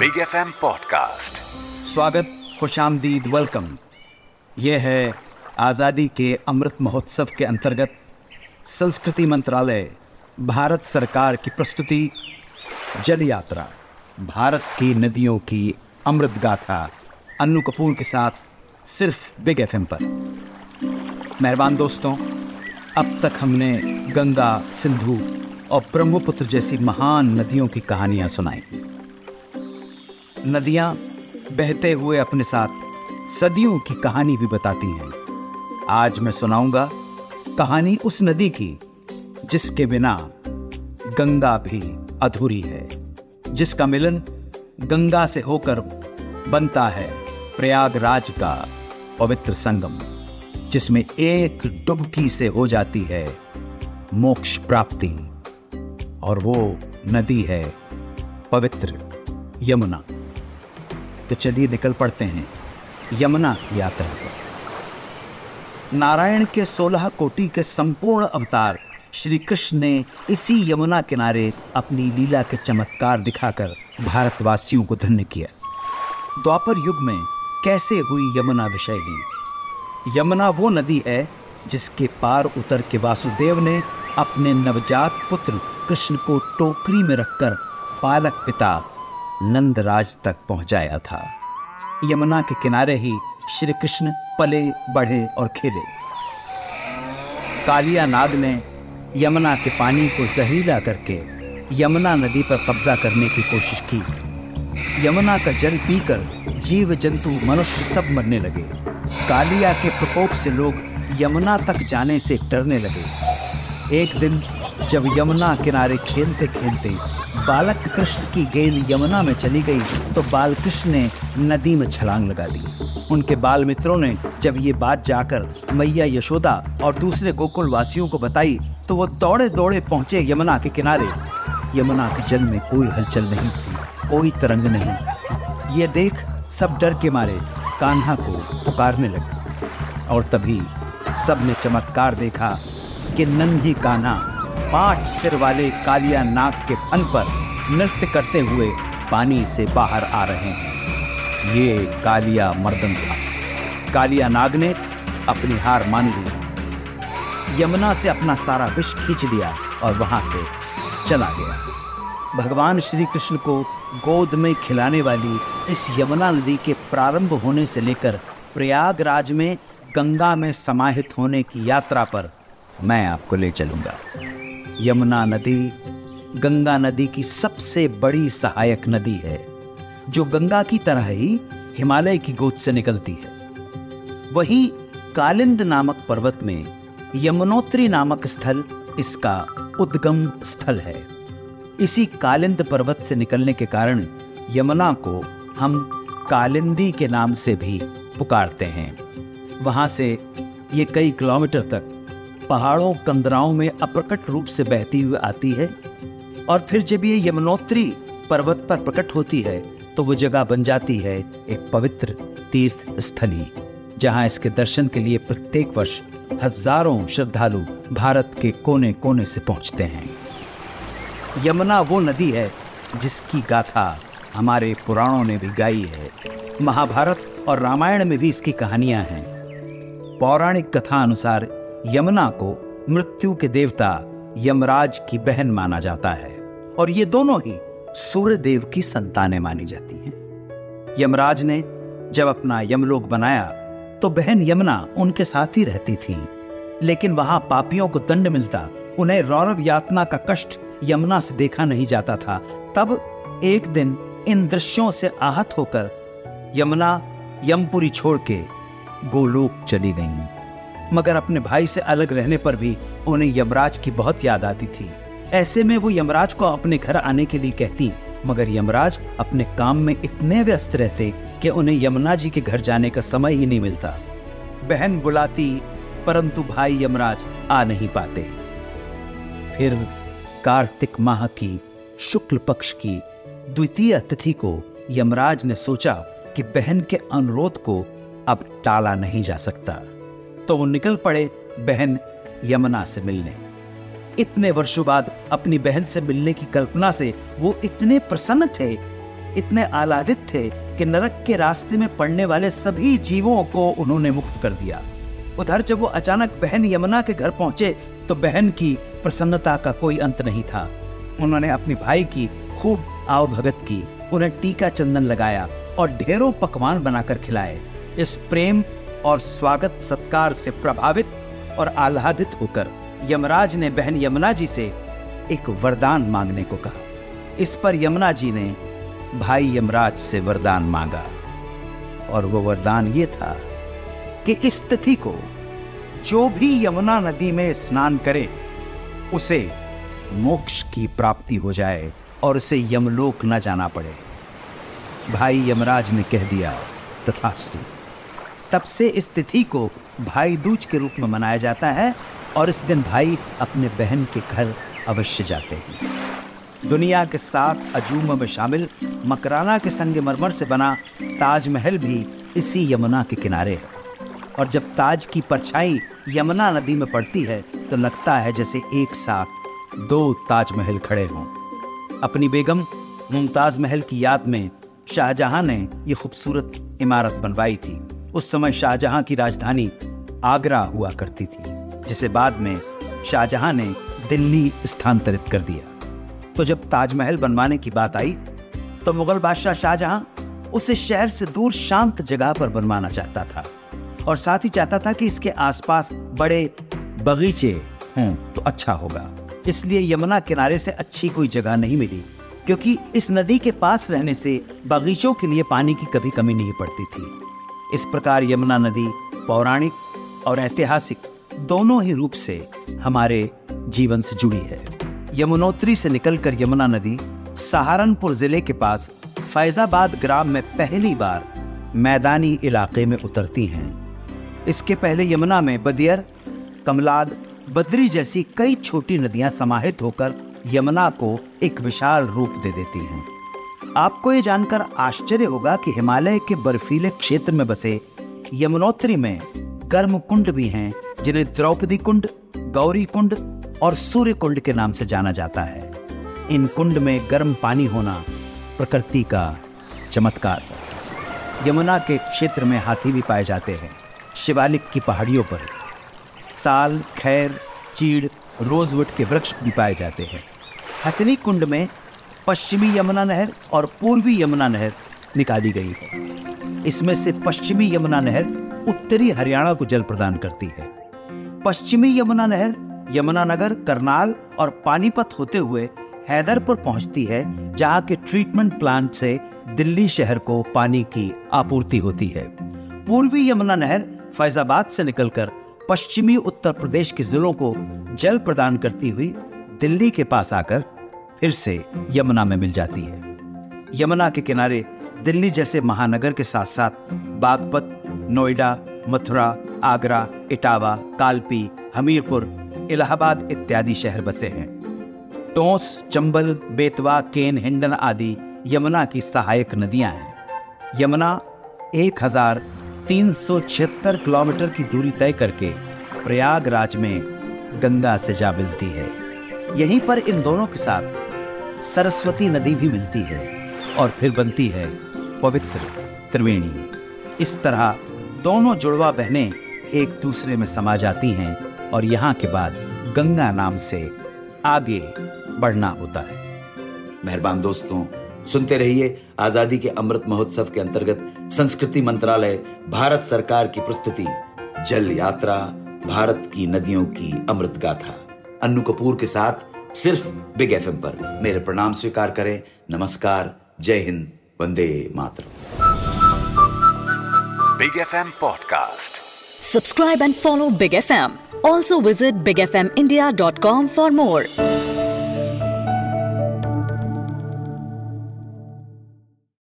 Big F M podcast स्वागत खुश आमदीद वेलकम यह है आज़ादी के अमृत महोत्सव के अंतर्गत संस्कृति मंत्रालय, भारत सरकार की प्रस्तुति जल यात्रा भारत की नदियों की अमृत गाथा, अन्नू कपूर के साथ सिर्फ़ बिग एफ़ एम पर। मेहरबान दोस्तों, अब तक हमने गंगा, सिंधु और ब्रह्मपुत्र जैसी महान नदियों की कहानियाँ सुनाई। नदियाँ बहते हुए अपने साथ सदियों की कहानी भी बताती हैं। आज मैं सुनाऊँगा कहानी उस नदी की, जिसके बिना गंगा भी अधूरी है, जिसका मिलन गंगा से होकर बनता है प्रयागराज का पवित्र संगम, जिसमें एक डुबकी से हो जाती है मोक्ष प्राप्ति, और वो नदी है पवित्र यमुना। तो चलिए निकल पड़ते हैं यमुना यात्रा पर। नारायण के सोलह कोटि के संपूर्ण अवतार श्री कृष्ण ने इसी यमुना किनारे अपनी लीला के चमत्कार दिखाकर भारतवासियों को धन्य किया। द्वापर युग में कैसे हुई यमुना विषयी यमुना वो नदी है जिसके पार उतर के वासुदेव ने अपने नवजात पुत्र कृष्ण को टोकरी में रखकर पालक पिता नंदराज तक पहुँचाया था। यमुना के किनारे ही श्री कृष्ण पले, बढ़े और खेले। कालिया नाग ने यमुना के पानी को जहरीला करके यमुना नदी पर कब्जा करने की कोशिश की। यमुना का जल पीकर जीव जंतु मनुष्य सब मरने लगे। कालिया के प्रकोप से लोग यमुना तक जाने से डरने लगे। एक दिन जब यमुना किनारे खेलते खेलते बालक कृष्ण की गेंद यमुना में चली गई तो बाल कृष्ण ने नदी में छलांग लगा दी। उनके बाल मित्रों ने जब ये बात जाकर मैया यशोदा और दूसरे गोकुल वासियों को बताई तो वो दौड़े दौड़े पहुँचे यमुना के किनारे। यमुना के जल में कोई हलचल नहीं थी, कोई तरंग नहीं। ये देख सब डर के मारे कान्हा को पुकारने लगे। और तभी सबने चमत्कार देखा कि नन्ही कान्हा पाँच सिर वाले कालिया नाग के फन पर नृत्य करते हुए पानी से बाहर आ रहे हैं। ये कालिया मर्दन था। कालिया नाग ने अपनी हार मान ली। यमुना से अपना सारा विष खींच लिया और वहाँ से चला गया। भगवान श्री कृष्ण को गोद में खिलाने वाली इस यमुना नदी के प्रारंभ होने से लेकर प्रयागराज में गंगा में समाहित होने की यात्रा पर मैं आपको ले चलूँगा। यमुना नदी गंगा नदी की सबसे बड़ी सहायक नदी है, जो गंगा की तरह ही हिमालय की गोद से निकलती है। वहीं कालिंद नामक पर्वत में यमुनोत्री नामक स्थल इसका उद्गम स्थल है। इसी कालिंद पर्वत से निकलने के कारण यमुना को हम कालिंदी के नाम से भी पुकारते हैं। वहाँ से ये कई किलोमीटर तक पहाड़ों, कंदराओं में अप्रकट रूप से बहती हुई आती है और फिर जब ये यमुनोत्री पर्वत पर प्रकट होती है तो वो जगह बन जाती है एक पवित्र तीर्थ स्थली जहाँ इसके दर्शन के लिए प्रत्येक वर्ष हज़ारों श्रद्धालु भारत के कोने कोने से पहुँचते हैं। यमुना वो नदी है जिसकी गाथा हमारे पुराणों ने भी गाई है। महाभारत और रामायण में भी इसकी कहानियाँ हैं। पौराणिक कथा अनुसार यमुना को मृत्यु के देवता यमराज की बहन माना जाता है, और ये दोनों ही सूर्य देव की संतानें मानी जाती हैं यमराज ने जब अपना यमलोक बनाया तो बहन यमुना उनके साथ ही रहती थी, लेकिन वहाँ पापियों को दंड मिलता, उन्हें रौरव यातना का कष्ट यमुना से देखा नहीं जाता था तब एक दिन इन दृश्यों से आहत होकर यमुना यमपुरी छोड़ के गोलोक चली गईं। मगर अपने भाई से अलग रहने पर भी उन्हें यमराज की बहुत याद आती थी। ऐसे में वो यमराज को अपने घर आने के लिए कहती, मगर यमराज अपने काम में इतने व्यस्त रहते कि उन्हें यमुना जी के घर जाने का समय ही नहीं मिलता। बहन बुलाती, परंतु भाई यमराज आ नहीं पाते। फिर कार्तिक माह की, शुक्ल पक्ष की, द्वितीय तिथि को यमराज ने सोचा कि बहन के अनुरोध को अब टाला नहीं जा सकता। तो वो निकल पड़े बहन यमुना से मिलने। इतने वर्षों बाद अपनी बहन से मिलने की कल्पना से वो इतने प्रसन्न थे, इतने आह्लादित थे कि नरक के रास्ते में पड़ने वाले सभी जीवों को उन्होंने मुक्त कर दिया। उधर जब वो अचानक बहन यमुना के घर पहुँचे तो बहन की प्रसन्नता का कोई अंत नहीं था। उन्होंने अपने भाई की खूब आव भगत की, उन्हें टीका चंदन लगाया और ढेरों पकवान बनाकर खिलाए। इस प्रेम और स्वागत सत्कार से प्रभावित और आह्लादित होकर यमराज ने बहन यमुना जी से एक वरदान मांगने को कहा। इस पर यमुना जी ने भाई यमराज से वरदान मांगा और वो वरदान ये था कि इस तिथि को जो भी यमुना नदी में स्नान करे, उसे मोक्ष की प्राप्ति हो जाए और उसे यमलोक न जाना पड़े। भाई यमराज ने कह दिया, तथास्तु। तब से इस तिथि को भाई दूज के रूप में मनाया जाता है और इस दिन भाई अपने बहन के घर अवश्य जाते हैं। दुनिया के सात अजूम में शामिल, मकराना के संगमरमर से बना ताजमहल भी इसी यमुना के किनारे है। और जब ताज की परछाई यमुना नदी में पड़ती है तो लगता है जैसे एक साथ दो ताजमहल खड़े हों। अपनी बेगम मुमताज़ महल की याद में शाहजहां ने यह खूबसूरत इमारत बनवाई थी। उस समय शाहजहां की राजधानी आगरा हुआ करती थी, जिसे बाद में शाहजहां ने दिल्ली स्थानांतरित कर दिया। तो जब ताजमहल बनवाने की बात आई तो मुगल बादशाह शाहजहां उसे शहर से दूर शांत जगह पर बनवाना चाहता था और साथ ही चाहता था कि इसके आसपास बड़े बगीचे हों तो अच्छा होगा। इसलिए यमुना किनारे से अच्छी कोई जगह नहीं मिली, क्योंकि इस नदी के पास रहने से बगीचों के लिए पानी की कभी कमी नहीं पड़ती थी। इस प्रकार यमुना नदी, पौराणिक और ऐतिहासिक दोनों ही रूप से हमारे जीवन से जुड़ी है। यमुनोत्री से निकलकर यमुना नदी, सहारनपुर ज़िले के पास फैजाबाद ग्राम में पहली बार मैदानी इलाके में उतरती हैं। इसके पहले यमुना में बदियर, कमलाद, बद्री जैसी कई छोटी नदियाँ समाहित होकर यमुना को एक विशाल रूप दे देती हैं। आपको ये जानकर आश्चर्य होगा कि हिमालय के बर्फीले क्षेत्र में बसे यमुनोत्री में गर्म कुंड भी हैं, जिन्हें द्रौपदी कुंड, गौरी कुंड और सूर्य कुंड के नाम से जाना जाता है। इन कुंड में गर्म पानी होना प्रकृति का चमत्कार है। यमुना के क्षेत्र में हाथी भी पाए जाते हैं, शिवालिक की पहाड़ियों पर। साल, खैर, चीड़ रोजवुड के वृक्ष भी पाए जाते हैं। हथनी कुंड में पश्चिमी यमुना नहर और पूर्वी यमुना नहर निकाली गई है। इसमें से पश्चिमी यमुना नहर उत्तरी हरियाणा को जल प्रदान करती है। पश्चिमी यमुना नहर यमुनानगर करनाल और पानीपत होते हुए हैदरपुर पहुँचती है, जहाँ के ट्रीटमेंट प्लांट से दिल्ली शहर को पानी की आपूर्ति होती है। पूर्वी यमुना नहर फैजाबाद से निकलकर पश्चिमी उत्तर प्रदेश के जिलों को जल प्रदान करती हुई दिल्ली के पास आकर फिर से यमुना में मिल जाती है। यमुना के किनारे दिल्ली जैसे महानगर के साथ साथ बागपत, नोएडा, मथुरा, आगरा, इटावा, कालपी, हमीरपुर, इलाहाबाद इत्यादि शहर बसे हैं। टोंस, चंबल, बेतवा, केन, हिंडन आदि यमुना की सहायक नदियाँ हैं। यमुना एक हज़ार तीन सौ छिहत्तर किलोमीटर की दूरी तय करके प्रयागराज में गंगा से जा मिलती है। यहीं पर इन दोनों के साथ सरस्वती नदी भी मिलती है और फिर बनती है पवित्र त्रिवेणी। इस तरह दोनों जुड़वा बहनें एक दूसरे में समा जाती हैं और यहाँ के बाद गंगा नाम से आगे बढ़ना होता है। मेहरबान दोस्तों, सुनते रहिए आज़ादी के अमृत महोत्सव के अंतर्गत संस्कृति मंत्रालय, भारत सरकार की प्रस्तुति, जल यात्रा, भारत की नदियों की अमृत गाथा। अन्नू कपूर के साथ सिर्फ़ बिग एफएम पर मेरे प्रणाम स्वीकार करें। नमस्कार जय हिंद वंदे मातर big F M podcast subscribe and follow big F M also visit big F M India dot com for more